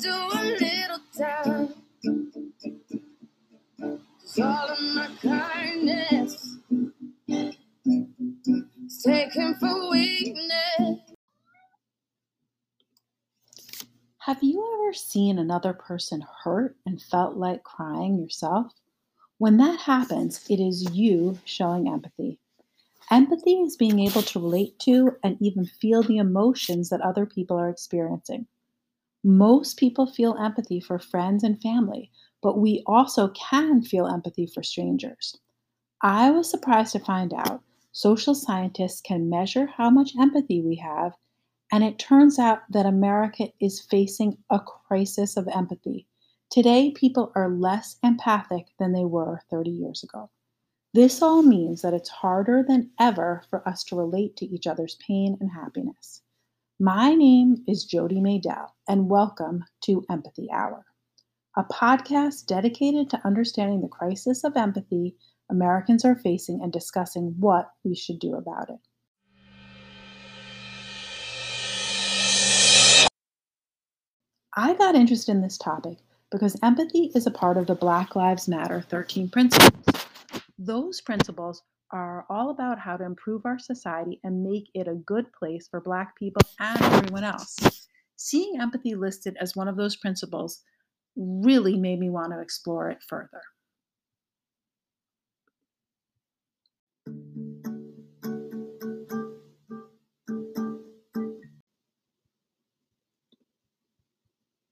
do a little time. It's all of my kindness is taken for weakness. Have you ever seen another person hurt and felt like crying yourself? When that happens, it is you showing empathy. Empathy is being able to relate to and even feel the emotions that other people are experiencing. Most people feel empathy for friends and family, but we also can feel empathy for strangers. I was surprised to find out social scientists can measure how much empathy we have and it turns out that America is facing a crisis of empathy. Today, people are less empathic than they were 30 years ago. This all means that it's harder than ever for us to relate to each other's pain and happiness. My name is Jody Maydell, and welcome to Empathy Hour, a podcast dedicated to understanding the crisis of empathy Americans are facing and discussing what we should do about it. I got interested in this topic because empathy is a part of the Black Lives Matter 13 principles. Those principles are all about how to improve our society and make it a good place for Black people and everyone else. Seeing empathy listed as one of those principles really made me want to explore it further.